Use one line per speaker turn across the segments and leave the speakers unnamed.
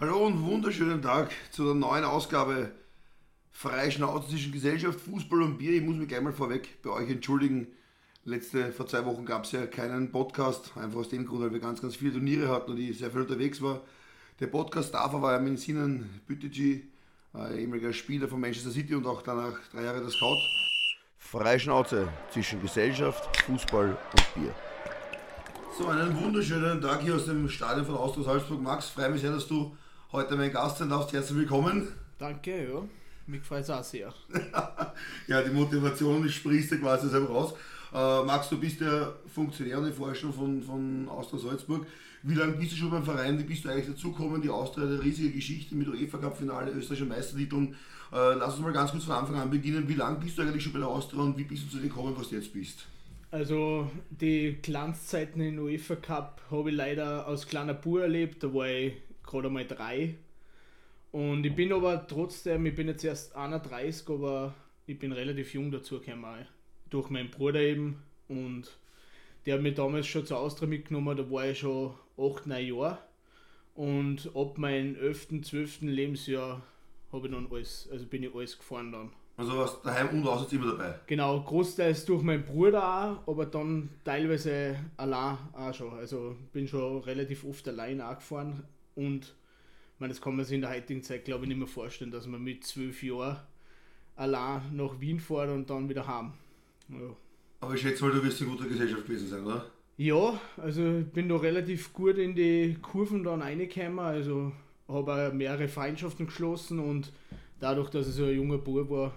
Hallo und wunderschönen Tag zu der neuen Ausgabe Freischnauze zwischen Gesellschaft, Fußball und Bier. Ich muss mich gleich mal vorweg bei euch entschuldigen. Letzte, vor zwei Wochen gab es ja keinen Podcast, einfach aus dem Grund, weil wir ganz, ganz viele Turniere hatten und ich sehr viel unterwegs war. Der Podcast davor war ja mit Sinan Bütigi, äh, ehemaliger Spieler von Manchester City und auch danach drei Jahre der Scout. Freischnauze zwischen Gesellschaft, Fußball und Bier. So, einen wunderschönen Tag hier aus dem Stadion von Austria Salzburg. Max, freue mich sehr, dass du heute mein Gast sein darfst. Herzlich willkommen.
Danke, ja. Mich freut es auch sehr.
ja, die Motivation sprichst du quasi selber raus. Äh, Max, du bist ja Funktionär und Forscher von, von Austria Salzburg. Wie lange bist du schon beim Verein? Wie bist du eigentlich dazugekommen? Die Austria hat eine riesige Geschichte mit UEFA Cup Finale, österreichischer Meistertiteln. Äh, lass uns mal ganz kurz von Anfang an beginnen. Wie lange bist du eigentlich schon bei der Austria und wie bist du zu dem gekommen, was du jetzt bist?
Also die Glanzzeiten in UEFA Cup habe ich leider als kleiner Bub erlebt. Da war ich gerade einmal drei. Und ich bin aber trotzdem, ich bin jetzt erst 31, aber ich bin relativ jung dazu gekommen. Durch meinen Bruder eben. Und der hat mich damals schon zur Austria mitgenommen, da war ich schon 8, 9 Jahre. Und ab meinem 11., 12. Lebensjahr habe ich dann alles, also bin ich alles gefahren dann.
Also warst daheim und auswärts immer dabei?
Genau, großteils durch meinen Bruder auch, aber dann teilweise allein auch schon. Also bin schon relativ oft allein auch gefahren und meine, das kann man sich in der heutigen Zeit glaube ich nicht mehr vorstellen, dass man mit zwölf Jahren allein nach Wien fährt und dann wieder heim.
Ja. Aber ich schätze mal, du wirst in guter Gesellschaft gewesen sein, oder?
Ja, also ich bin da relativ gut in die Kurven dann reingekommen, also habe auch mehrere Feindschaften geschlossen und dadurch, dass ich so ein junger Bub war,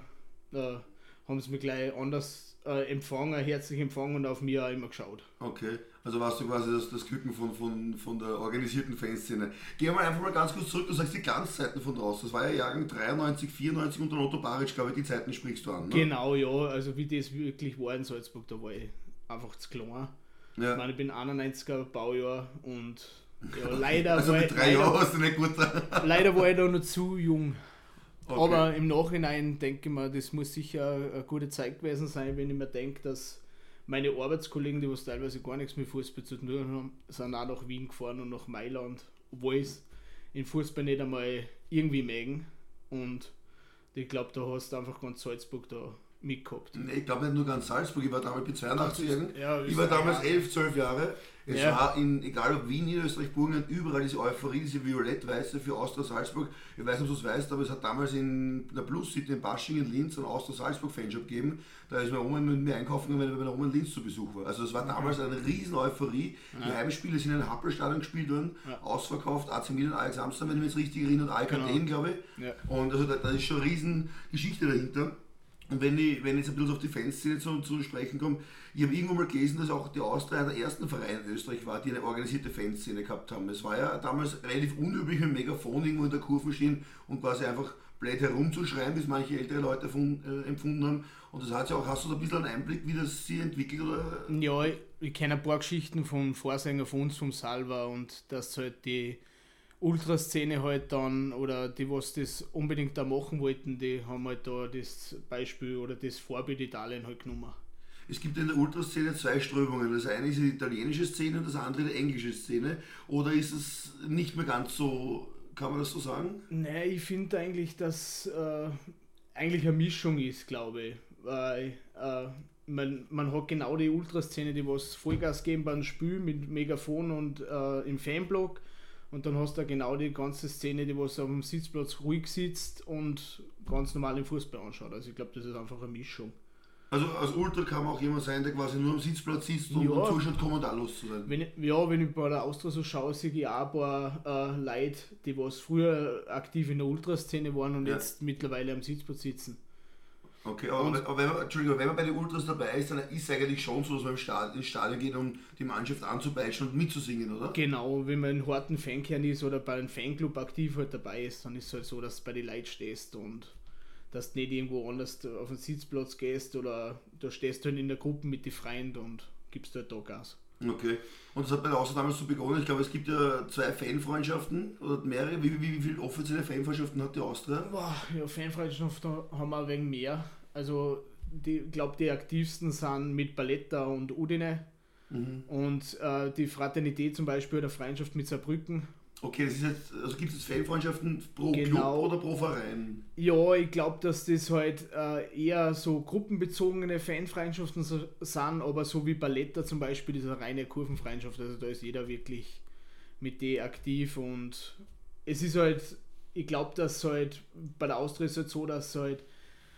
äh, haben sie mich gleich anders äh, empfangen, herzlich empfangen und auf mich auch immer geschaut.
Okay, also warst du quasi das, das Küken von, von, von der organisierten Fanszene. Gehen wir einfach mal ganz kurz zurück, du sagst die Glanzzeiten von draußen. Das war ja Jahrgang 93, 94 unter Otto Baric, glaube ich, die Zeiten sprichst du an.
Ne? Genau, ja, also wie das wirklich war in Salzburg, da war ich einfach zu klein. Ja. Ich meine, ich bin 91er Baujahr und ja, leider,
also mit drei Jahren hast du nicht gut.
leider war ich da noch zu jung. Okay. Aber im Nachhinein denke ich mir, das muss sicher eine gute Zeit gewesen sein, wenn ich mir denke, dass meine Arbeitskollegen, die was teilweise gar nichts mit Fußball zu tun haben, sind auch nach Wien gefahren und nach Mailand, obwohl es in Fußball nicht einmal irgendwie mögen. Und ich glaube, da hast du einfach ganz Salzburg da mitgehabt.
Nee, ich glaube nicht nur ganz Salzburg, ich war damals bei 82 Ja, ich war damals 11, 12 Jahre. Es ja. war in, egal ob Wien, Niederösterreich, Burgenland, überall diese Euphorie, diese violett-weiße für Austria Salzburg. Ich weiß nicht, ob du es weißt, aber es hat damals in der Plus City in Basching in Linz einen Austria Salzburg Fanshop gegeben. Da ist meine Oma mit mir einkaufen gegangen, wenn ich bei der Oma in Linz zu Besuch war. Also es war damals eine riesen Euphorie. Die ja. Heimspiele sind in einem Happelstadion gespielt worden, ja. ausverkauft, AC Milan, Ajax Amsterdam, wenn ich mich jetzt richtig erinnere, und AEK genau. glaube ich. Und also da, da ist schon eine riesen Geschichte dahinter. Und wenn ich, wenn ich jetzt ein bisschen auf die Fanszene zu, zu sprechen komme, ich habe irgendwo mal gelesen, dass auch die Austria der ersten Vereine in Österreich war, die eine organisierte Fanszene gehabt haben. Es war ja damals relativ unüblich, mit Megafon irgendwo in der Kurve stehen und quasi einfach blöd herumzuschreien, wie es manche ältere Leute von, äh, empfunden haben. Und das hat ja auch, hast du da ein bisschen einen Einblick, wie das sich entwickelt? Oder?
Ja, ich, ich kenne ein paar Geschichten vom Vorsänger von uns, vom Salva und dass halt die Ultraszene halt dann, oder die, was das unbedingt da machen wollten, die haben halt da das Beispiel oder das Vorbild Italien halt genommen.
Es gibt in der Ultraszene zwei Strömungen. Das eine ist die italienische Szene und das andere die englische Szene. Oder ist es nicht mehr ganz so, kann man das so sagen?
Nein, ich finde eigentlich, dass äh, eigentlich eine Mischung ist, glaube ich. Weil äh, man, man hat genau die Ultraszene, die was Vollgas geben beim Spiel mit Megafon und äh, im Fanblock und dann hast du genau die ganze Szene, die was auf dem Sitzplatz ruhig sitzt und ganz normal im Fußball anschaut. Also ich glaube, das ist einfach eine Mischung.
Also als Ultra kann man auch jemand sein, der quasi nur am Sitzplatz sitzt und, ja, und zuschaut, kommentarlos zu sein.
Wenn ja, wenn ich bei der Austria so schaue, sehe ich auch ein paar äh, Leute, die was früher aktiv in der Ultraszene waren und ja. jetzt mittlerweile am Sitzplatz sitzen.
Okay, aber, aber wenn, man, Entschuldigung, wenn man bei den Ultras dabei ist, dann ist es eigentlich schon so, dass man ins Stadion geht, um die Mannschaft anzupeitschen und mitzusingen, oder?
Genau, wenn man in harten Fankern ist oder bei einem Fanclub aktiv halt dabei ist, dann ist es halt so, dass du bei den Leuten stehst und dass du nicht irgendwo anders auf den Sitzplatz gehst oder da stehst du halt in der Gruppe mit den Freunden und gibst halt da Gas.
Okay. Und das hat bei der Austria damals so begonnen. Ich glaube, es gibt ja zwei Fanfreundschaften oder mehrere. Wie, wie, wie viele offizielle Fanfreundschaften hat die Austria?
Boah, ja, Fanfreundschaften haben wir ein wenig mehr. Also, ich glaube, die aktivsten sind mit Balletta und Udine. Mhm. Und äh, die Fraternität zum Beispiel oder Freundschaft mit Saarbrücken.
Okay, das ist jetzt, also gibt es Fanfreundschaften pro genau. Club oder pro Verein?
Ja, ich glaube, dass das halt äh, eher so gruppenbezogene Fanfreundschaften so, sind, aber so wie Balletta zum Beispiel, diese reine Kurvenfreundschaft, also da ist jeder wirklich mit D aktiv und es ist halt, ich glaube, dass halt bei der Austria ist halt so, dass halt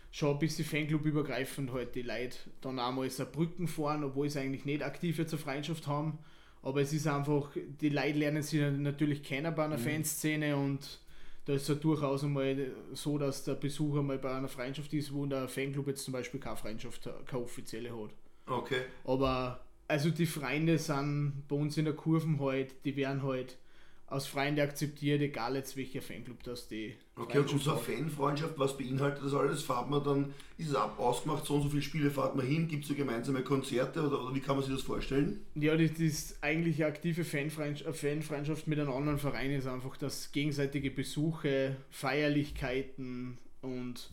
schon ein bisschen Fanclub-übergreifend halt die Leute dann einmal so Brücken fahren, obwohl sie eigentlich nicht aktiv zur Freundschaft haben aber es ist einfach, die Leute lernen sich natürlich kennen bei einer mhm. Fanszene und da ist es ja durchaus einmal so, dass der Besucher mal bei einer Freundschaft ist, wo der Fanclub jetzt zum Beispiel keine Freundschaft, keine offizielle hat.
Okay.
Aber also die Freunde sind bei uns in der Kurven halt, die werden halt aus Freunden akzeptiert, egal jetzt welcher Fanclub das die.
Okay, und unsere Fanfreundschaft, was beinhaltet das alles? Fahrt man dann, ist es ab, ausgemacht, so und so viele Spiele fahrt man hin, gibt es so gemeinsame Konzerte oder, oder, wie kann man sich das vorstellen?
Ja, das ist eigentlich eine aktive Fanfreundschaft, Fanfreundschaft mit einem anderen Verein ist einfach, dass gegenseitige Besuche, Feierlichkeiten und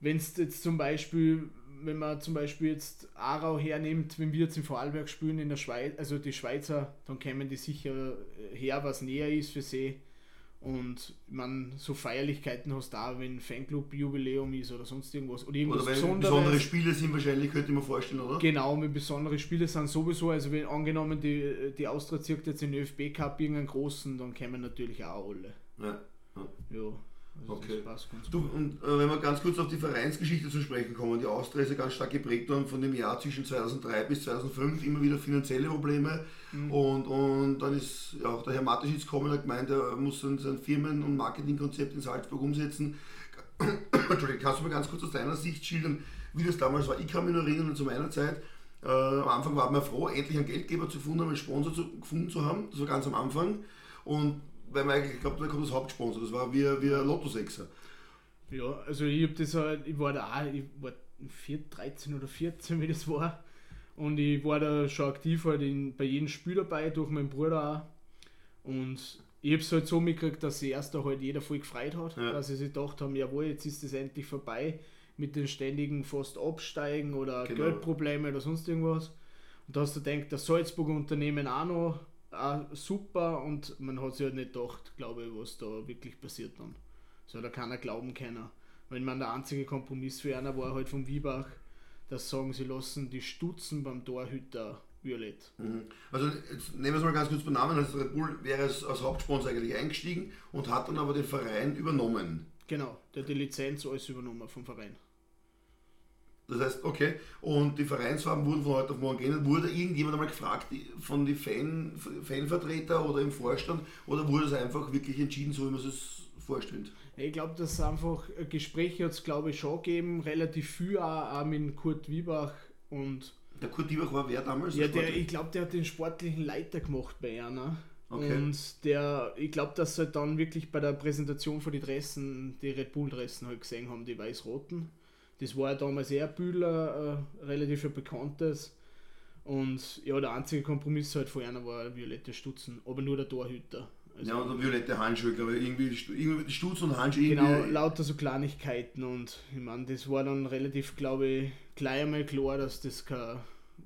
wenn es jetzt zum Beispiel wenn man zum Beispiel jetzt Aarau hernimmt, wenn wir jetzt in Vorarlberg spielen in der Schweiz, also die Schweizer, dann kämen die sicher her, was näher ist für sie. Und man so Feierlichkeiten hast da, wenn Fanclub-Jubiläum ist oder sonst irgendwas. Oder, irgendwas
oder wenn besondere Spiele sind wahrscheinlich, könnte ich mir vorstellen, oder?
Genau, wenn besondere Spiele sind sowieso, also wenn angenommen die, die Austria zirkt jetzt in den ÖFB Cup irgendeinen großen, dann kämen natürlich auch alle.
Ja. ja.
ja.
Also okay. Du, und äh, wenn wir ganz kurz auf die Vereinsgeschichte zu sprechen kommen, die Austria ist ja ganz stark geprägt worden von dem Jahr zwischen 2003 bis 2005, immer wieder finanzielle Probleme mhm. und, und dann ist ja auch der Herr Mateschitz gekommen und hat gemeint, er muss sein, sein Firmen- und Marketingkonzept in Salzburg umsetzen. Entschuldigung, kannst du mir ganz kurz aus deiner Sicht schildern, wie das damals war? Ich kann mich noch erinnern, zu meiner Zeit, äh, am Anfang war man froh, endlich einen Geldgeber zu finden, einen Sponsor zu, gefunden zu haben, das war ganz am Anfang und weil man eigentlich glaubt, da kommt das Hauptsponsor. Das war wie, wie ein Lotto-Sechser.
Ja, also ich habe das halt, ich war da auch, ich war 4, 13 oder 14, wie das war. Und ich war da schon aktiv halt in, bei jedem Spiel dabei, durch meinen Bruder auch. Und ich habe es halt so mitgekriegt, dass sich erst halt jeder voll gefreut hat, ja. dass sie sich gedacht haben, jawohl, jetzt ist es endlich vorbei mit den ständigen fast Absteigen oder genau. Geldprobleme oder sonst irgendwas. Und da hast du gedacht, das Salzburger Unternehmen auch noch auch super und man hat sich halt nicht gedacht, glaube ich, was da wirklich passiert dann. So da keiner glauben können. Wenn man der einzige Kompromiss für einer war halt vom Wiebach, das sagen sie lassen die Stutzen beim Torhüter violett.
Mhm. Also jetzt nehmen wir es mal ganz kurz beim Namen. Also Red Bull wäre es als Hauptsponsor eigentlich eingestiegen und hat dann aber den Verein übernommen.
Genau, der hat die Lizenz alles übernommen vom Verein.
Das heißt, okay, und die Vereinsfarben wurden von heute auf morgen geändert. Wurde irgendjemand einmal gefragt von den Fan, Fanvertreter oder im Vorstand oder wurde es einfach wirklich entschieden, so wie man es vorstellt?
Ich glaube, dass es einfach Gespräche hat es glaube ich schon gegeben, relativ viel auch, auch mit Kurt Wiebach und
der Kurt Wiebach war wer damals?
Ja, der, ich glaube, der hat den sportlichen Leiter gemacht bei einer. Okay. Und der, ich glaube, dass sie halt dann wirklich bei der Präsentation von den Dressen, die Red Bull-Dressen halt gesehen haben, die weiß-roten. Das war ja damals eher Bühler, äh, relativ ein bekanntes. Und ja, der einzige Kompromiss halt von einer war violette Stutzen, aber nur der Torhüter.
Also, ja, und der violette Handschuhe, glaube ich, irgendwie, irgendwie Stutz und Handschuhe.
Genau, lauter so Kleinigkeiten und ich meine, das war dann relativ, glaube ich, gleich einmal klar, dass das kein,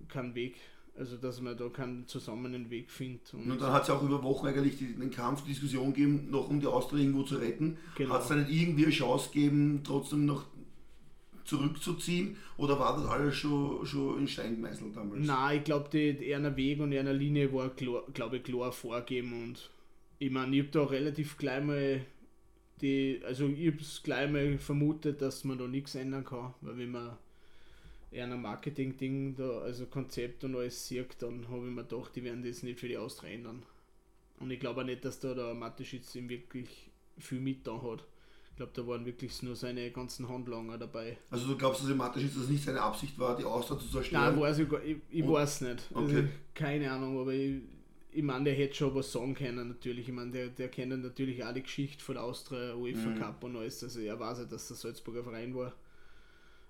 kein Weg also, dass man da keinen zusammen einen Weg findet.
Und, und dann hat es auch über Wochen eigentlich den Kampf, Diskussion gegeben, noch um die Austria irgendwo zu retten. Genau. Hat es da nicht irgendwie eine Chance gegeben, trotzdem noch zurückzuziehen oder war das alles schon, schon in Stein gemeißelt damals?
Nein, ich glaube, eher Weg und eher Linie war, glaube ich, klar vorgeben und ich meine, ich habe da relativ gleich mal die, also ich habe es gleich mal vermutet, dass man da nichts ändern kann, weil wenn man eher ein Marketing-Ding, da, also Konzept und alles sieht, dann habe ich mir gedacht, die werden das nicht für die Austria ändern. Und ich glaube auch nicht, dass da der Mateschitz wirklich viel mit da hat. Ich glaube, da waren wirklich nur seine ganzen Handlanger dabei.
Also du glaubst, ist, dass es nicht seine Absicht war, die Austria zu zerstören?
Nein, weiß ich, ich, ich weiß nicht. Also okay. Also, keine Ahnung, aber ich, ich meine, der hätte schon was sagen können natürlich. Ich meine, der, der kennt natürlich auch die Geschichte von der Austria, UEFA mhm. Cup und alles. Also er weiß ja, dass der Salzburger Verein war.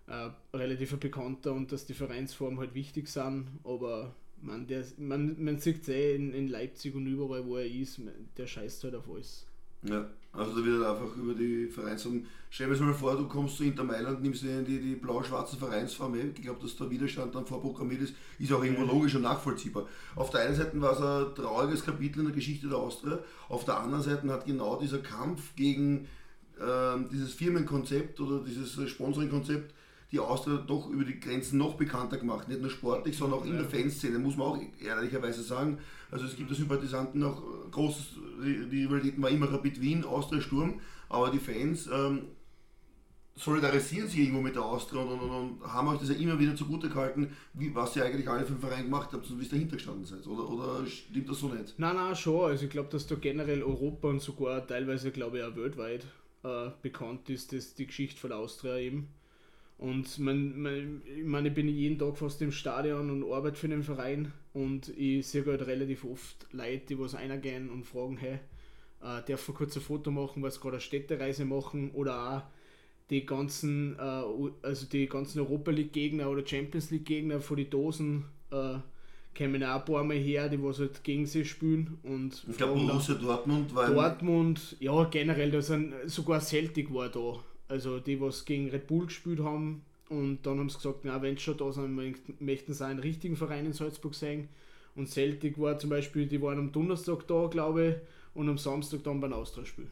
Äh, relativ bekannter und dass die Vereinsformen halt wichtig sind, aber man, der, man, man sieht es eh in, in Leipzig und überall, wo er ist, der scheißt halt auf alles.
Ja, also da wird einfach über die Vereinsfarben. Stell dir mal vor, du kommst zu Inter Mailand, nimmst dir die, die blau-schwarze Vereinsfarbe. Ich glaube, dass der Widerstand dann vorprogrammiert ist, ist auch irgendwo logisch und nachvollziehbar. Auf der einen Seite war es ein trauriges Kapitel in der Geschichte der Austria, auf der anderen Seite hat genau dieser Kampf gegen äh, dieses Firmenkonzept oder dieses Sponsoring-Konzept die Austria doch über die Grenzen noch bekannter gemacht. Nicht nur sportlich, sondern auch in der Fanszene, muss man auch ehrlicherweise sagen. Also es gibt da Sympathisanten noch, äh, großes, die, Rivalitäten war immer Rapid Wien, Austria Sturm, aber die Fans ähm, solidarisieren sich irgendwo mit der Austria und, und, und, haben euch das ja immer wieder zugute gehalten, wie, was ihr eigentlich alle für den Verein gemacht habt und wie es dahinter gestanden seid. Oder, oder stimmt das so nicht?
Nein, nein, schon. Also ich glaube, dass da generell Europa und sogar teilweise, glaube ich, auch weltweit äh, bekannt ist, dass die Geschichte von der Austria eben. Und man, man, ich meine, ich bin jeden Tag fast im Stadion und arbeite für den Verein und ich sehe halt relativ oft Leute, die was reingehen und fragen, hey, äh, darf ich kurz ein Foto machen, weil sie gerade eine Städtereise machen oder auch die ganzen, äh, also die ganzen Europa League Gegner oder Champions League Gegner von die Dosen äh, kommen auch ein paar Mal her, die was halt gegen sie spielen und
ich glaube Borussia Dortmund
war Dortmund, ja generell, da sind sogar Celtic war da also die, was gegen Red Bull gespielt haben. Und dann haben sie gesagt, na, wenn sie schon da sind, möchten sie einen richtigen Verein in Salzburg sehen. Und Celtic war zum Beispiel, die waren am Donnerstag da, glaube ich, und am Samstag dann beim Austauschspiel.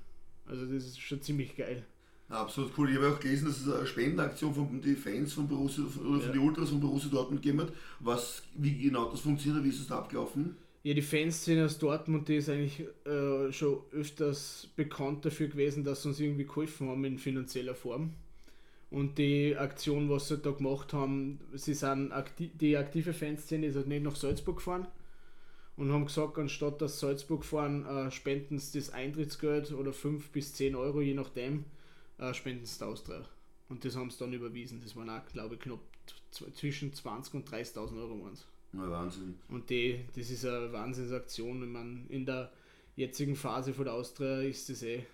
Also das ist schon ziemlich geil.
Absolut cool. Ich habe auch gelesen, dass es eine Spendenaktion von den Fans von Borussia oder von ja. den Ultras von Borussia Dortmund gegeben hat. Was, wie genau das funktioniert, wie ist das da abgelaufen?
Ja, die Fanszene aus Dortmund, die ist eigentlich äh, schon öfters bekannt dafür gewesen, dass sie uns irgendwie geholfen haben in finanzieller Form. Und die Aktion, was sie da gemacht haben, sie sind akti die aktive Fanszene ist halt nicht nach Salzburg gefahren und haben gesagt, anstatt dass Salzburg fahren, äh, spenden sie das Eintrittsgeld oder 5 bis 10 Euro, je nachdem, äh, spenden sie Austria. Und das haben sie dann überwiesen. Das waren auch, glaube ich, knapp zwischen 20 und 30.000 Euro waren es.
Ja, Wahnsinn.
Und die, das ist eine Wahnsinnsaktion. Ich meine, in der jetzigen Phase von der Austria ist das eh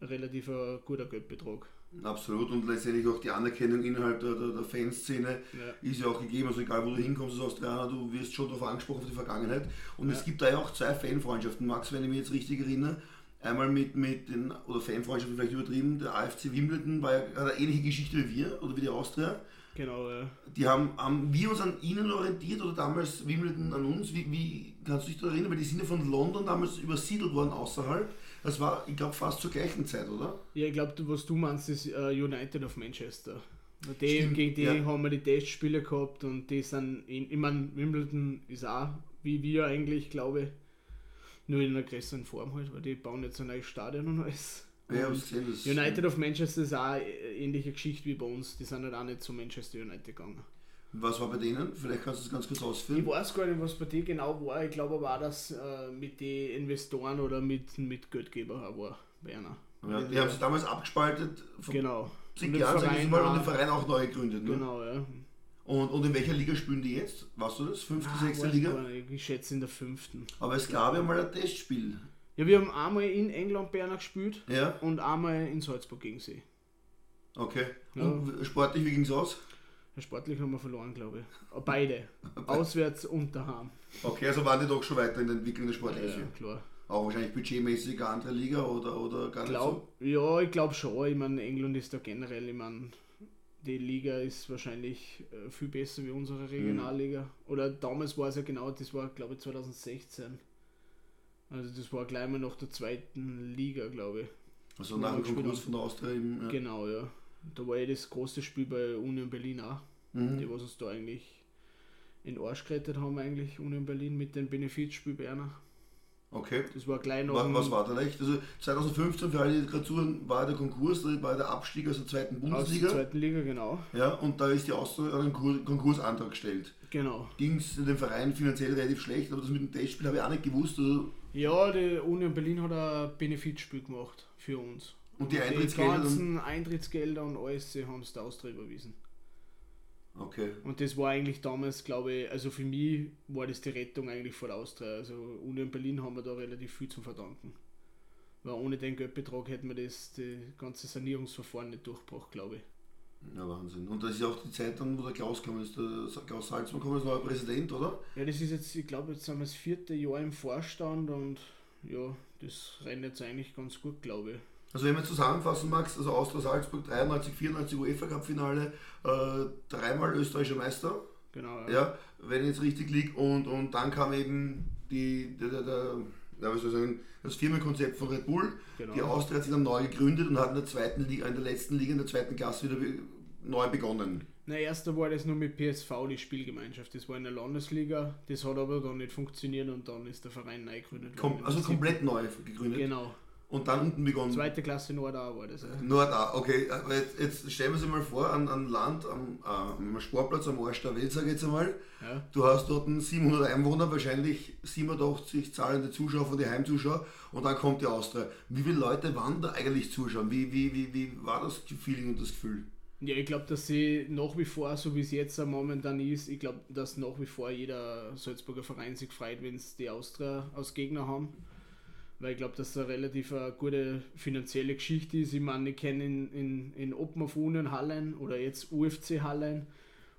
ein relativ ein guter Geldbetrag.
Absolut und letztendlich auch die Anerkennung innerhalb der, der, der Fanszene ja. ist ja auch gegeben. Also egal wo du hinkommst als Australier, du wirst schon darauf angesprochen auf die Vergangenheit. Und ja. es gibt da ja auch zwei Fanfreundschaften, Max, wenn ich mich jetzt richtig erinnere. Einmal mit, mit den, oder Fanfreundschaften vielleicht übertrieben, der AFC Wimbledon war ja, hat eine ähnliche Geschichte wie wir oder wie die Austria.
Genau, ja.
Die haben, haben wir uns an ihnen orientiert oder damals Wimbledon an uns? Wie, wie kannst du dich da erinnern? Weil die sind ja von London damals übersiedelt worden außerhalb. Das war, ich glaube, fast zur gleichen Zeit, oder?
Ja, ich glaube, was du meinst, ist uh, United of Manchester. Die, Stimmt, gegen die ja. haben wir die Testspiele gehabt und die sind, in, ich meine, Wimbledon ist auch wie wir eigentlich, glaube ich, nur in einer größeren Form halt, weil die bauen jetzt ein neues Stadion und alles. Ja, gesehen, United of Manchester ist auch eine ähnliche Geschichte wie bei uns. Die sind halt auch nicht zu Manchester United gegangen.
Was war bei denen? Vielleicht kannst du das ganz kurz ausführen.
Ich weiß gar nicht, was bei denen genau war. Ich glaube auch, dass äh, mit den Investoren oder mit, mit Geldgeber war bei einer.
Ja, die haben sich damals abgespaltet.
Genau.
Zig Jahren, ich mal, und den Verein auch neu gegründet.
Ne? Genau, ja.
Und, und in welcher Liga spielen die jetzt? Weißt du das? Fünfte, ah, sechste Liga?
Ich schätze in der fünften.
Aber es gab ja mal ein Testspiel
ja, wir haben einmal in England Berner gespielt
ja.
und einmal in Salzburg gegen sie.
Okay. Ja. Und sportlich, wie ging es aus?
Ja, sportlich haben wir verloren, glaube ich. Beide. Auswärts und daheim.
Okay, also waren die doch schon weiter in der Entwicklung des Sportlichen.
Ja, klar.
Auch wahrscheinlich budgetmäßig eine andere Liga oder, oder gar
glaub, nicht so? Ja, ich glaube schon. Ich meine, England ist da generell, ich meine, die Liga ist wahrscheinlich äh, viel besser wie unsere Regionalliga. Mhm. Oder damals war es ja genau, das war glaube ich 2016. Also das war gleich mal nach der zweiten Liga, glaube ich.
Also nach dem Konkurs von der Austria eben.
Ja. Genau, ja. Da war ja das große Spiel bei Union Berlin auch. Mhm. Die was uns da eigentlich in Arsch gerettet haben, eigentlich Union Berlin mit dem Benefizspiel Berner.
Okay.
Das war gleich noch.
Was, was war da recht? Also 2015 für alle, die gerade zuhören, war der Konkurs, war der Abstieg aus der zweiten Bundesliga.
Aus der zweiten Liga, genau.
Ja, und da ist die Austria einen Konkursantrag gestellt.
Genau.
Ging es dem Verein finanziell relativ schlecht, aber das mit dem Testspiel habe ich auch nicht gewusst. Also
ja, die Union Berlin hat ein Benefitspiel gemacht für uns.
Und die Eintrittsgelder? Die
ganzen Eintrittsgelder und alles haben sie der Austria überwiesen.
Okay.
Und das war eigentlich damals, glaube ich, also für mich war das die Rettung eigentlich vor der Austria. Also Union Berlin haben wir da relativ viel zu verdanken. Weil ohne den Geldbetrag hätten wir das, das ganze Sanierungsverfahren nicht durchgebracht, glaube ich.
Ja, Wahnsinn. Und das ist auch die Zeit dann, wo der Klaus kam, ist der Klaus Salzmann kommt als neuer Präsident, oder?
Ja, das ist jetzt, ich glaube, jetzt sind wir das vierte Jahr im Vorstand und ja, das rennt jetzt eigentlich ganz gut, glaube ich.
Also wenn man zusammenfassen magst, also Austria Salzburg 93, 94 UEFA Cup Finale, äh, dreimal österreichischer Meister.
Genau.
Ja. ja, wenn ich jetzt richtig liege. Und, und dann kam eben die, der, der, der ja, was soll ich sagen, das Firmenkonzept von Red Bull. Genau. Die Austria hat sich dann neu gegründet und hat in der zweiten Liga, in der letzten Liga, in der zweiten Klasse wieder neu begonnen.
Na, erster war das nur mit PSV, die Spielgemeinschaft. Das war in der Landesliga. Das hat aber dann nicht funktioniert und dann ist der Verein neu gegründet
worden. also komplett neu gegründet?
Genau.
Und dann unten begonnen.
Zweite Klasse Nordau war das. Ja.
Nordau, okay. Aber jetzt, jetzt stellen wir uns mal vor, an, an Land, am, äh, am Sportplatz am Arsch der Welt, sage ich jetzt einmal. Ja. Du hast dort 700 Einwohner, wahrscheinlich 87 zahlende Zuschauer von den Heimzuschauern und dann kommt die Austria. Wie viele Leute waren da eigentlich zuschauen? Wie, wie, wie, wie war das Feeling und das Gefühl?
Ja, ich glaube, dass sie nach wie vor, so wie es jetzt momentan ist, ich glaube, dass nach wie vor jeder Salzburger Verein sich freut, wenn es die Austria als Gegner haben weil ich glaube, dass es eine relativ eine gute finanzielle Geschichte ist. Ich meine, ich kenne in, in, in Oppenhof Union Hallen oder jetzt UFC Hallen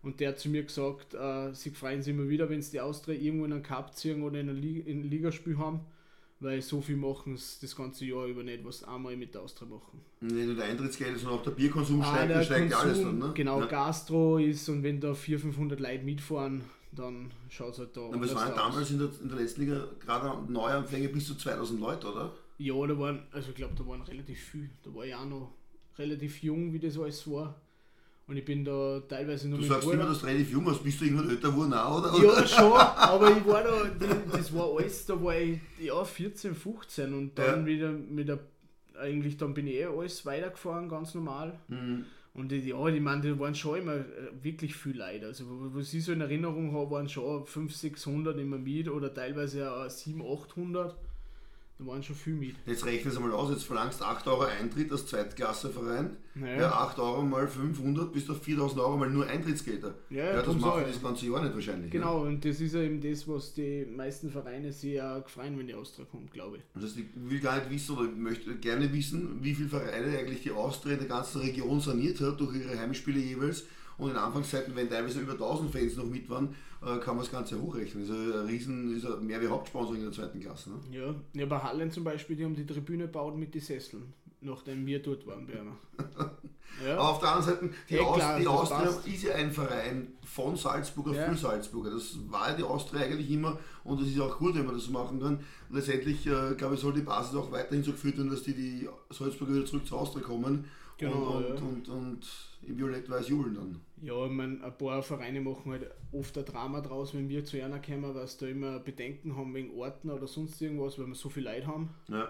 und der hat zu mir gesagt, äh, sie freuen sich immer wieder, wenn sie die Austria irgendwo in einen Cup ziehen oder in ein, Liga, in ein Ligaspiel haben, weil so viel machen sie das ganze Jahr über nicht, was einmal mit der Austria machen.
Nicht nur der Eintrittsgeld, sondern auch der Bierkonsum ah, steigt, der steigt Konsum, alles dann. Ne?
Genau, ja. Gastro ist und wenn da 400, 500 Leute mitfahren, dann schaut es halt da
Aber es waren damals in der, in der letzten Liga gerade Neuanfänge bis zu 2000 Leute, oder?
Ja, da waren, also ich glaube, da waren relativ viel. Da war ich auch noch relativ jung, wie das alles war. Und ich bin da teilweise
noch Du sagst immer, dass du relativ jung warst. Bist du irgendwann älter geworden auch, oder?
Ja, schon. Aber ich war da, das war alles, da war ich ja 14, 15 und dann ja. wieder mit der, eigentlich dann bin ich eh alles weitergefahren, ganz normal. Mhm. Und die, ja, die, meine, die waren schon immer äh, wirklich viel Leute. Also, was ich so in Erinnerung habe, waren schon 500, 600 immer mit oder teilweise auch 700, 800. Da waren schon viel mit.
Jetzt rechne es mal aus, jetzt verlangst 8 Euro Eintritt als Zweitklasseverein. Naja. Ja, 8 Euro mal 500 bis auf 4000 Euro mal nur Eintrittsgelder. Ja, ja das machen das ganze Jahr nicht wahrscheinlich.
Genau, ne? und das ist ja eben das, was die meisten Vereine sich ja gefreien, wenn die Austria kommt, glaube ich.
Das heißt, ich will gar nicht wissen oder möchte gerne wissen, wie viele Vereine eigentlich die Austria in der ganzen Region saniert hat durch ihre Heimspiele jeweils und in Anfangszeiten, wenn teilweise über 1000 Fans noch mit waren, äh, kann man das Ganze hochrechnen. Ist ein Riesen, ist mehr wie Hauptsponsoring in der zweiten Klasse. Ne?
Ja. ja, bei Hallen zum Beispiel, die haben die Tribüne gebaut mit den Sesseln, nachdem wir dort waren, Berner.
ja. Aber auf der anderen Seite, die, hey, klar, die Austria passt. ist ja ein Verein von Salzburger ja. für Salzburger. Das war ja die Austria eigentlich immer und es ist auch gut, wenn man das so machen kann. Und letztendlich, äh, glaube ich, soll die Basis auch weiterhin so geführt werden, dass die, die Salzburger wieder zurück zur Austria kommen Genau, und, und, und, und im Violett-Weiß jubeln dann.
Ja, ich meine, ein paar Vereine machen halt oft ein Drama draus, wenn wir zu einer kommen, weil sie da immer Bedenken haben wegen Orten oder sonst irgendwas, weil wir so viel Leid haben. Ja.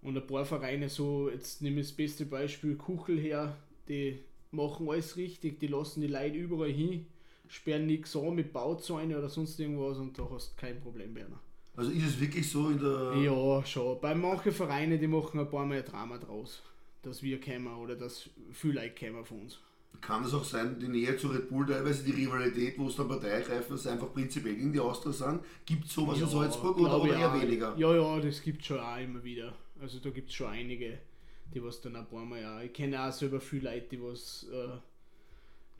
Und ein paar Vereine, so, jetzt nehme ich das beste Beispiel Kuchel her, die machen alles richtig, die lassen die Leute überall hin, sperren nichts an mit Bauzäune oder sonst irgendwas und da hast du kein Problem mehr.
Also ist es wirklich so in der.
Ja, schon. Bei manchen Vereinen, die machen ein paar Mal ein Drama draus dass wir kämen oder dass viele Leute kämen von uns.
Kann es auch sein, die Nähe zu Red Bull, teilweise die Rivalität, wo es dann Parteigreifen ist, einfach prinzipiell gegen die Austria sind? Gibt es sowas ja, in Salzburg oder, oder eher weniger?
Ja, ja, das gibt es schon auch immer wieder. Also da gibt es schon einige, die was dann ein paar Mal ja. Ich kenne auch selber viele Leute, die was äh,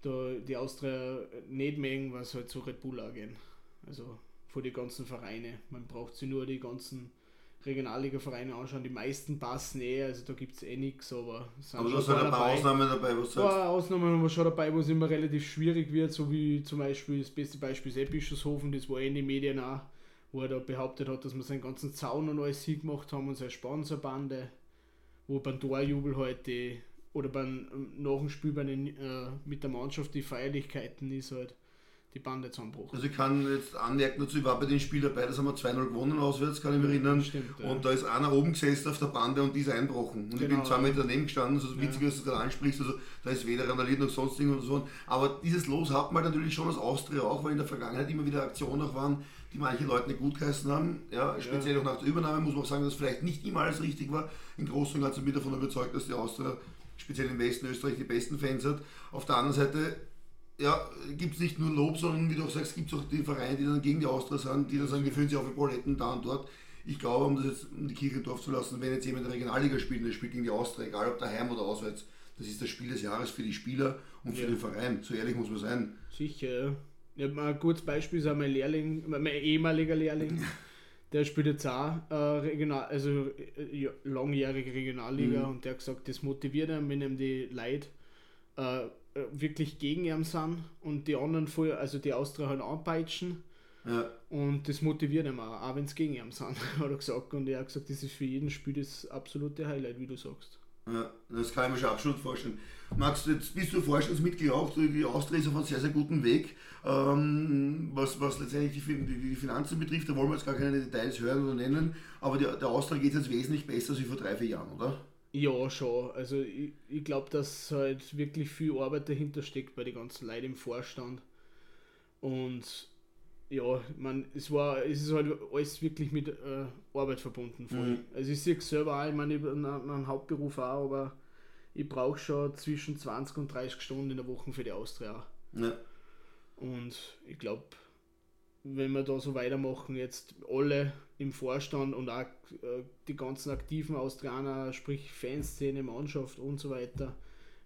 da die Austria nicht mögen, was halt zu Red Bull auch gehen. Also vor die ganzen Vereine. Man braucht sie nur die ganzen Regionalliga-Vereine anschauen, die meisten passen eh, also da gibt es eh nichts, aber
es sind aber da sind ein paar Ausnahmen dabei, was
du sagst. Ein paar Ausnahmen aber schon dabei, wo es immer relativ schwierig wird, so wie zum Beispiel das beste Beispiel ist Epischushofen, das war eh in den Medien auch, wo er da behauptet hat, dass wir seinen ganzen Zaun und alles hier gemacht haben und seine Sponsorbande, wo beim Torjubel halt die, oder beim nach dem Spiel bei den, äh, mit der Mannschaft die Feierlichkeiten ist halt die Bande zusammenbrochen.
Also ich kann jetzt anmerken dazu, ich war bei dem Spiel dabei, das haben wir 2-0 gewonnen auswärts, kann ich mich erinnern.
Stimmt,
und ja. da ist einer oben gesessen auf der Bande und die ist einbrochen. Und genau, ich bin genau, zwei Meter daneben gestanden, so also witzig, dass du gerade ansprichst, also da ist weder randaliert noch sonst irgendwas so. Aber dieses Los hat man natürlich schon aus Austria auch, weil in der Vergangenheit immer wieder Aktionen auch waren, die manche Leute nicht gut geheißen haben. Ja, speziell ja. auch nach der Übernahme muss man auch sagen, dass vielleicht nicht immer alles richtig war. Im Großen und Ganzen bin ich davon überzeugt, dass die Austria speziell im Westen Österreich die besten Fans hat. Auf der anderen Seite ja, gibt es nicht nur Lob, sondern wie du auch sagst, gibt es auch die Vereine, die dann gegen die Austria sind, die dann sagen, wir fühlen sich auf die Proletten da und dort. Ich glaube, um das jetzt um die Kirche Dorf zu lassen, wenn jetzt jemand in der Regionalliga spielt, der spielt gegen die Austria, egal ob daheim oder auswärts, das ist das Spiel des Jahres für die Spieler und für ja. den Verein. So ehrlich muss man sein.
Sicher, ja. Ein gutes Beispiel, ist mein Lehrling, mein ehemaliger Lehrling, der spielt jetzt auch äh, regional, also äh, langjährige Regionalliga mhm. und der hat gesagt, das motiviert ihn, wenn ihm die Leute äh, wirklich gegen ihn sind und die anderen voll, also die Austria halt anpeitschen. Ja. Und das motiviert ihn auch, auch wenn es gegen ihn sind, hat er gesagt. Und er hat gesagt, das ist für jeden Spiel das absolute Highlight, wie du sagst.
Ja, das kann ich mir schon absolut vorstellen. Max, jetzt bist du Vorstandsmitglied auch, die Austria ist auf einem sehr, sehr guten Weg. Ähm, was, was letztendlich die, die, die, Finanzen betrifft, da wollen wir jetzt gar keine Details hören oder nennen, aber der, der Austria geht jetzt wesentlich besser als vor drei, vier Jahren, oder?
Ja, schon. Also ich, ich glaube, dass halt wirklich viel Arbeit dahinter steckt bei den ganzen Leuten im Vorstand. Und ja, man, es war, es ist halt alles wirklich mit äh, Arbeit verbunden. Voll. Mhm. Also ich sehe es selber auch, ich meine, ich habe einen Hauptberuf auch, aber ich brauche schon zwischen 20 und 30 Stunden in der Woche für die Austria. Ja. Und ich glaube, wenn wir da so weitermachen, jetzt alle im Vorstand und auch äh, die ganzen aktiven Austrianer, sprich Fanszene, Mannschaft und so weiter,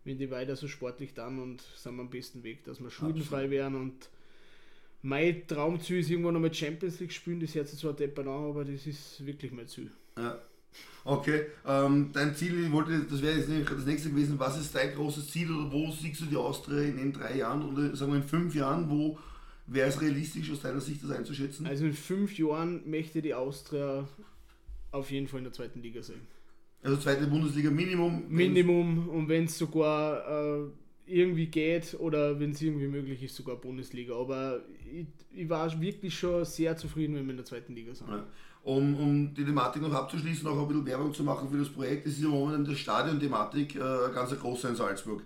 wenn die weiter so sportlich dann und sind wir am besten Weg, dass wir schuldenfrei werden und mein Traumziel ist irgendwann nochmal Champions League spielen, das hört sich zwar deppert an, aber das ist wirklich mein Ziel.
Ja. Okay, ähm, dein Ziel, ich wollte, das wäre jetzt das nächste gewesen, was ist dein großes Ziel oder wo siehst du die Austria in, in drei Jahren oder sagen wir in fünf Jahren, wo wäre es realistisch aus deiner Sicht das einzuschätzen?
Also in fünf Jahren möchte die Austria auf jeden Fall in der zweiten Liga sein.
Also zweite Bundesliga Minimum?
Minimum und wenn es sogar äh, irgendwie geht oder wenn es irgendwie möglich ist, sogar Bundesliga. Aber ich, ich, war wirklich schon sehr zufrieden, wenn wir in der zweiten Liga sind. Ja.
Um, um die Thematik noch abzuschließen, auch ein bisschen Werbung zu machen für das Projekt, das ist ja momentan die Stadion-Thematik äh, ganz groß in Salzburg.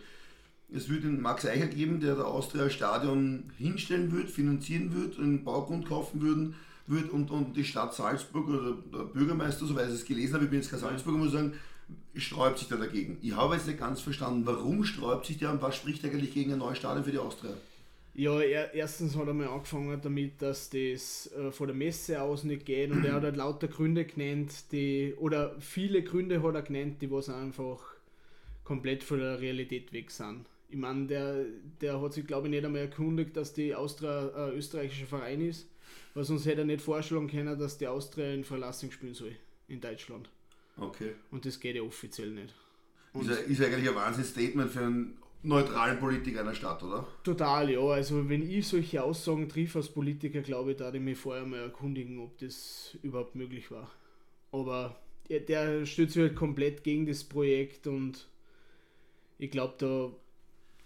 Es wird den Max Eicher geben, der der Austria Stadion hinstellen wird, finanzieren wird, einen Baugrund kaufen würden, wird und, und die Stadt Salzburg oder der Bürgermeister, soweit ich es gelesen habe, ich bin jetzt kein Salzburger, muss sagen, sträubt sich da dagegen. Ich habe jetzt nicht ganz verstanden, warum sträubt sich der und was spricht eigentlich gegen ein neues Stadion für die Austria?
Ja, er, erstens hat er mal angefangen damit, dass das äh, von der Messe aus nicht geht und er hat halt lauter Gründe genannt, die, oder viele Gründe hat er genannt, die was einfach komplett von der Realität weg sind. Ich meine, der, der hat sich glaube ich nicht einmal erkundigt, dass die Austria ein äh, österreichischer Verein ist, weil sonst hätte er nicht vorschlagen können, dass die Austria in Verlassung spielen soll in Deutschland.
Okay.
Und das geht ja offiziell nicht.
Und ist, ist eigentlich ein Wahnsinnsstatement für einen neutralen Politiker einer Stadt, oder?
Total, ja. Also wenn ich solche Aussagen triff als Politiker, glaube ich, da ich mich vorher mal erkundigen, ob das überhaupt möglich war. Aber der, der stützt sich halt komplett gegen das Projekt und ich glaube, da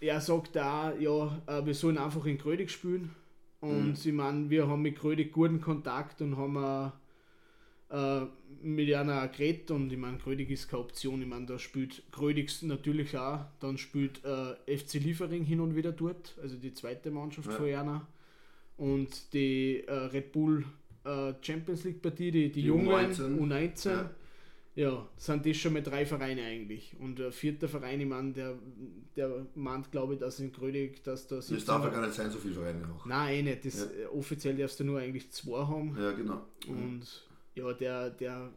er sagt da, ja, äh, wir sollen einfach in Grödig spielen. Und mhm. ich meine, wir haben mit Grödig guten Kontakt und haben äh, mit einer geredet und ich meine, Grödig ist keine Option. Ich meine, da spielt Grödig natürlich auch. Dann spielt äh, FC Liefering hin und wieder dort, also die zweite Mannschaft ja. von Jana. Und die äh, Red Bull äh, Champions League Partie, die, die, die Jungen, U19, U19 ja. Ja. sind das schon mal drei Vereine eigentlich. Und der vierte Verein, ich meine, der, der meint, glaube ich, dass in Grödig, dass da.
Das darf ja gar nicht sein, so viele Vereine
auch. Nein, eh nicht. Das, ja. Offiziell darfst du nur eigentlich zwei haben.
Ja, genau.
Und ja, der, der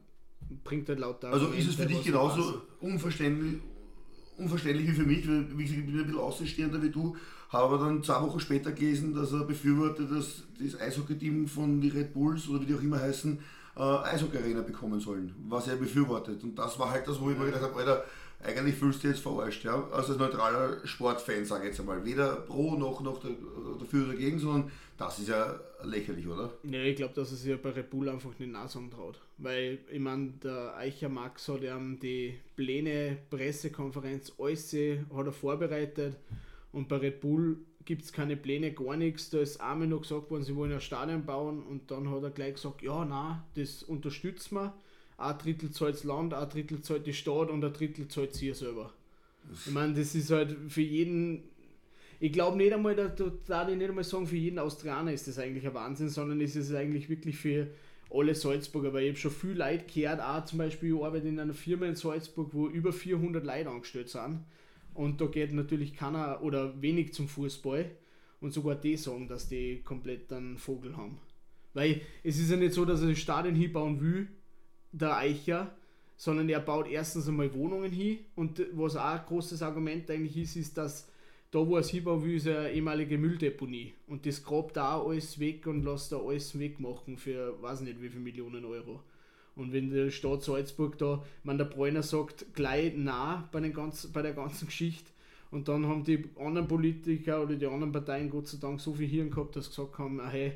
bringt halt lauter.
Also ist es für dich genauso unverständlich, unverständlich wie für mich, weil wie gesagt, ich bin ein bisschen außenstehender wie du, habe dann zwei Wochen später gelesen, dass er befürwortet, dass das Eishockey-Team von den Red Bulls oder wie die auch immer heißen, äh, Eishockey-Arena bekommen sollen, was er befürwortet. Und das war halt das, wo ich mir gedacht habe, Alter, eigentlich fühlst du jetzt verarscht, ja? Also als neutraler Sportfan, sage ich jetzt einmal. Weder pro noch, noch dafür oder dagegen, sondern das ist ja lächerlich, oder?
Ja, ich glaube, dass er sich ja bei Red Bull einfach nicht nachsagen traut. Weil, ich meine, der Eicher Max hat ja die Pläne, Pressekonferenz, alles hat er vorbereitet. Und bei Red Bull gibt es keine Pläne, gar nichts. Da ist einmal noch gesagt worden, sie wollen ein Stadion bauen. Und dann hat er gleich gesagt, ja, na, das unterstützen wir. Ein Drittel zahlt das Land, ein Drittel zahlt die Stadt und ein Drittel zahlt sie selber. Ich meine, das ist halt für jeden ich glaube nicht einmal, da, da ich nicht einmal sagen, für jeden Australier ist das eigentlich ein Wahnsinn, sondern es ist eigentlich wirklich für alle Salzburger, weil ich habe schon viel Leute gehört, auch zum Beispiel, ich arbeite in einer Firma in Salzburg, wo über 400 Leute angestellt sind und da geht natürlich keiner oder wenig zum Fußball und sogar die sagen, dass die komplett einen Vogel haben. Weil es ist ja nicht so, dass er das Stadion hinbauen will, der Eicher, sondern er baut erstens einmal Wohnungen hin und was auch ein großes Argument eigentlich ist, ist, dass da wo es hinbauen will, ist eine ehemalige Mülldeponie. Und das grabt da alles weg und lässt da alles wegmachen für weiß nicht wie viele Millionen Euro. Und wenn der Staat Salzburg da, man der Bräuner sagt, gleich nah bei, den ganz, bei der ganzen Geschichte, und dann haben die anderen Politiker oder die anderen Parteien Gott sei Dank so viel Hirn gehabt, dass sie gesagt haben, ah, hey,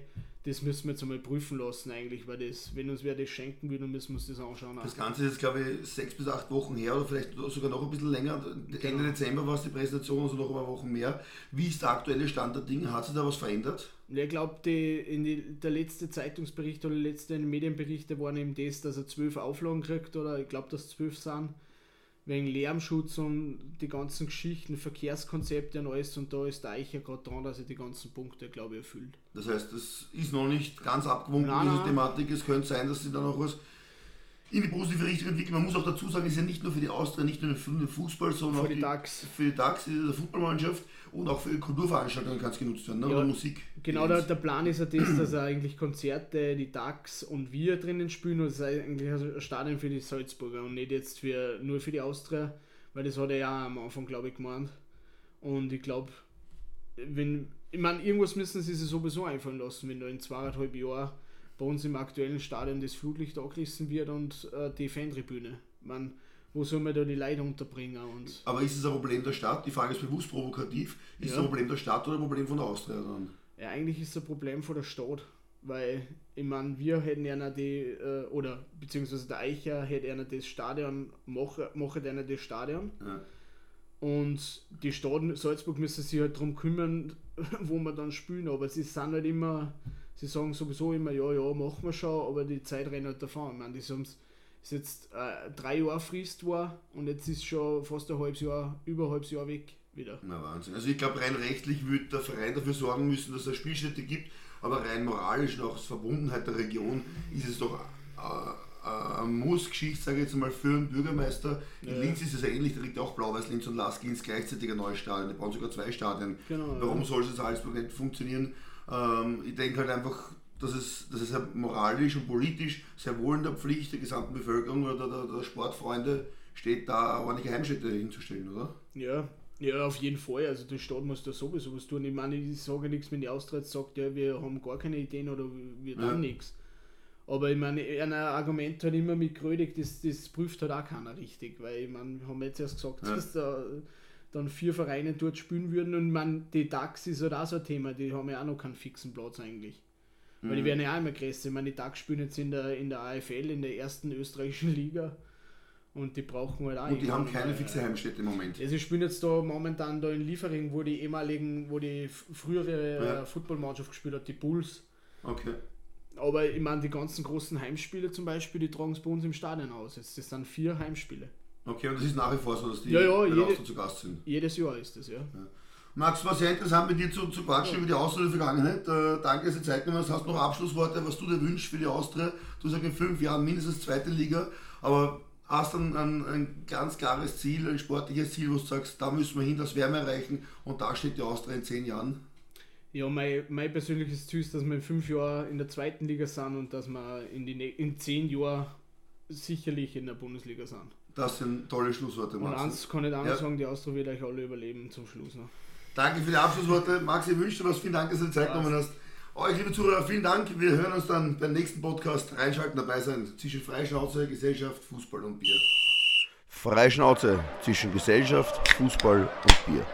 das müssen wir jetzt einmal prüfen lassen eigentlich, weil das, wenn uns wer das schenken will, dann müssen wir uns das anschauen.
Das Ganze ist jetzt glaube ich sechs bis acht Wochen her oder vielleicht sogar noch ein bisschen länger. Ende genau. Dezember war es die Präsentation, also noch ein paar Wochen mehr. Wie ist der aktuelle Stand der Dinge? Hat sich da was verändert?
Ich glaube, der letzte Zeitungsbericht oder die letzten Medienberichte waren eben das, dass er zwölf Auflagen kriegt oder ich glaube, dass zwölf sind wegen Lärmschutz und die ganzen Geschichten, Verkehrskonzepte und alles und da ist der Eicher gerade dran, dass er die ganzen Punkte, glaube ich, erfüllt.
Das heißt, das ist noch nicht ganz abgewunken, nein, diese nein. Thematik. Es könnte sein, dass sie dann auch was in die positive Richtung entwickeln. Man muss auch dazu sagen, es ist ja nicht nur für die Austria, nicht nur für den Fußball, sondern für auch die, DAX. für die DAX, die Fußballmannschaft und auch für Kulturveranstaltungen kann es genutzt werden, ne?
ja, oder Musik. Genau, der, der, Plan ist ja das, dass er eigentlich Konzerte, die DAX und wir drinnen spielen und es ist eigentlich ein Stadion für die Salzburger und nicht jetzt für, nur für die Austria, weil das hat er ja am Anfang, glaube ich, gemeint. Und ich glaube, wenn, ich meine, irgendwas müssen sie sich sowieso einfallen lassen, wenn da in zweieinhalb Jahren bei uns im aktuellen Stadion das Flutlicht angerissen wird und äh, die Fantribüne. Man, wo soll man da die Leute unterbringen? Und
Aber ist es ein Problem der Stadt? Die Frage ist bewusst provokativ. Ist ja. es ein Problem der Stadt oder ein Problem von der Austria dann?
Ja, eigentlich ist es ein Problem von der Stadt, weil ich meine, wir hätten ja die, äh, oder beziehungsweise der Eicher hätte ja das Stadion, macht mache ja das Stadion. Ja. Und die Stadt Salzburg müssen sich halt darum kümmern, wo wir dann spielen, aber sie sind halt immer, sie sagen sowieso immer, ja, ja, machen wir schon, aber die Zeit rennt halt davon. Ich meine, die haben ist jetzt äh, drei Jahre Frist war und jetzt ist schon fast ein halbes Jahr, über ein halbes Jahr weg wieder.
Na Wahnsinn. Also ich glaube rein rechtlich würde der Verein dafür sorgen müssen, dass es Spielstätte gibt, aber rein moralisch nach Verbundenheit der Region ist es doch äh, äh, eine Muss-Geschichte, sage ich jetzt mal, für einen Bürgermeister. In ja. Linz ist es ja ähnlich, da liegt auch Blau-Weiß Linz und Laskins gleichzeitig ein neues Stadion, die brauchen sogar zwei Stadien. Genau, Warum ja. soll es in Salzburg nicht funktionieren? Ähm, ich denke halt einfach, dass es, dass es moralisch und politisch sehr wohl in der Pflicht der gesamten Bevölkerung oder der, der Sportfreunde steht, da ordentliche Heimstätte hinzustellen, oder?
Ja, ja, auf jeden Fall. Also der Staat muss da sowieso was tun. Ich meine, ich sage nichts, wenn die Austria sagt, ja, wir haben gar keine Ideen oder wir tun ja. nichts. Aber ich meine, ein Argument halt immer mit Krödig, das, das prüft halt auch keiner richtig, weil ich meine, wir haben jetzt erst gesagt, ja. dass da dann vier Vereine dort spielen würden und man, die DAX ist halt auch so ein Thema, die haben ja auch noch keinen fixen Platz eigentlich. Weil die mhm. werden ja auch immer größer. Ich meine, die DAX spielen jetzt in der, in der AFL, in der ersten österreichischen Liga. Und die brauchen halt auch.
Und die haben keine fixe Heimstätte im Moment.
Ja, sie spielen jetzt da momentan da in Liefering, wo die ehemaligen, wo die frühere ja. Footballmannschaft gespielt hat, die Bulls.
Okay.
Aber ich meine, die ganzen großen Heimspiele zum Beispiel, die tragen es bei uns im Stadion aus. Jetzt, das sind vier Heimspiele.
Okay, und das ist nach wie vor so, dass die
ja, ja, jede, zu Gast sind. Jedes Jahr ist das, ja. ja.
Max, war sehr interessant mit dir zu, zu quatschen ja. über die Austria der Vergangenheit. Äh, danke, dass du Zeit genommen hast. Hast noch Abschlussworte, was du dir wünschst für die Austria? Du sagst in fünf Jahren mindestens zweite Liga, aber hast dann ein, ein ganz klares Ziel, ein sportliches Ziel, wo du sagst, da müssen wir hin, das werden wir erreichen und da steht die Austria in zehn Jahren?
Ja, mein, mein persönliches Ziel ist, dass wir in fünf Jahren in der zweiten Liga sind und dass wir in, die, in zehn Jahren sicherlich in der Bundesliga sind.
Das sind tolle Schlussworte,
Max. Und eins kann ich auch ja. sagen, die Austria wird euch alle überleben zum Schluss noch.
Danke für die Abschlussworte. Max, ich wünsche dir was. Vielen Dank, dass du dir Zeit genommen hast. Euch, liebe Zuhörer, vielen Dank. Wir hören uns dann beim nächsten Podcast. Reinschalten, dabei sein. Zwischen Freischnauze, Gesellschaft, Fußball und Bier. Freischnauze zwischen Gesellschaft, Fußball und Bier.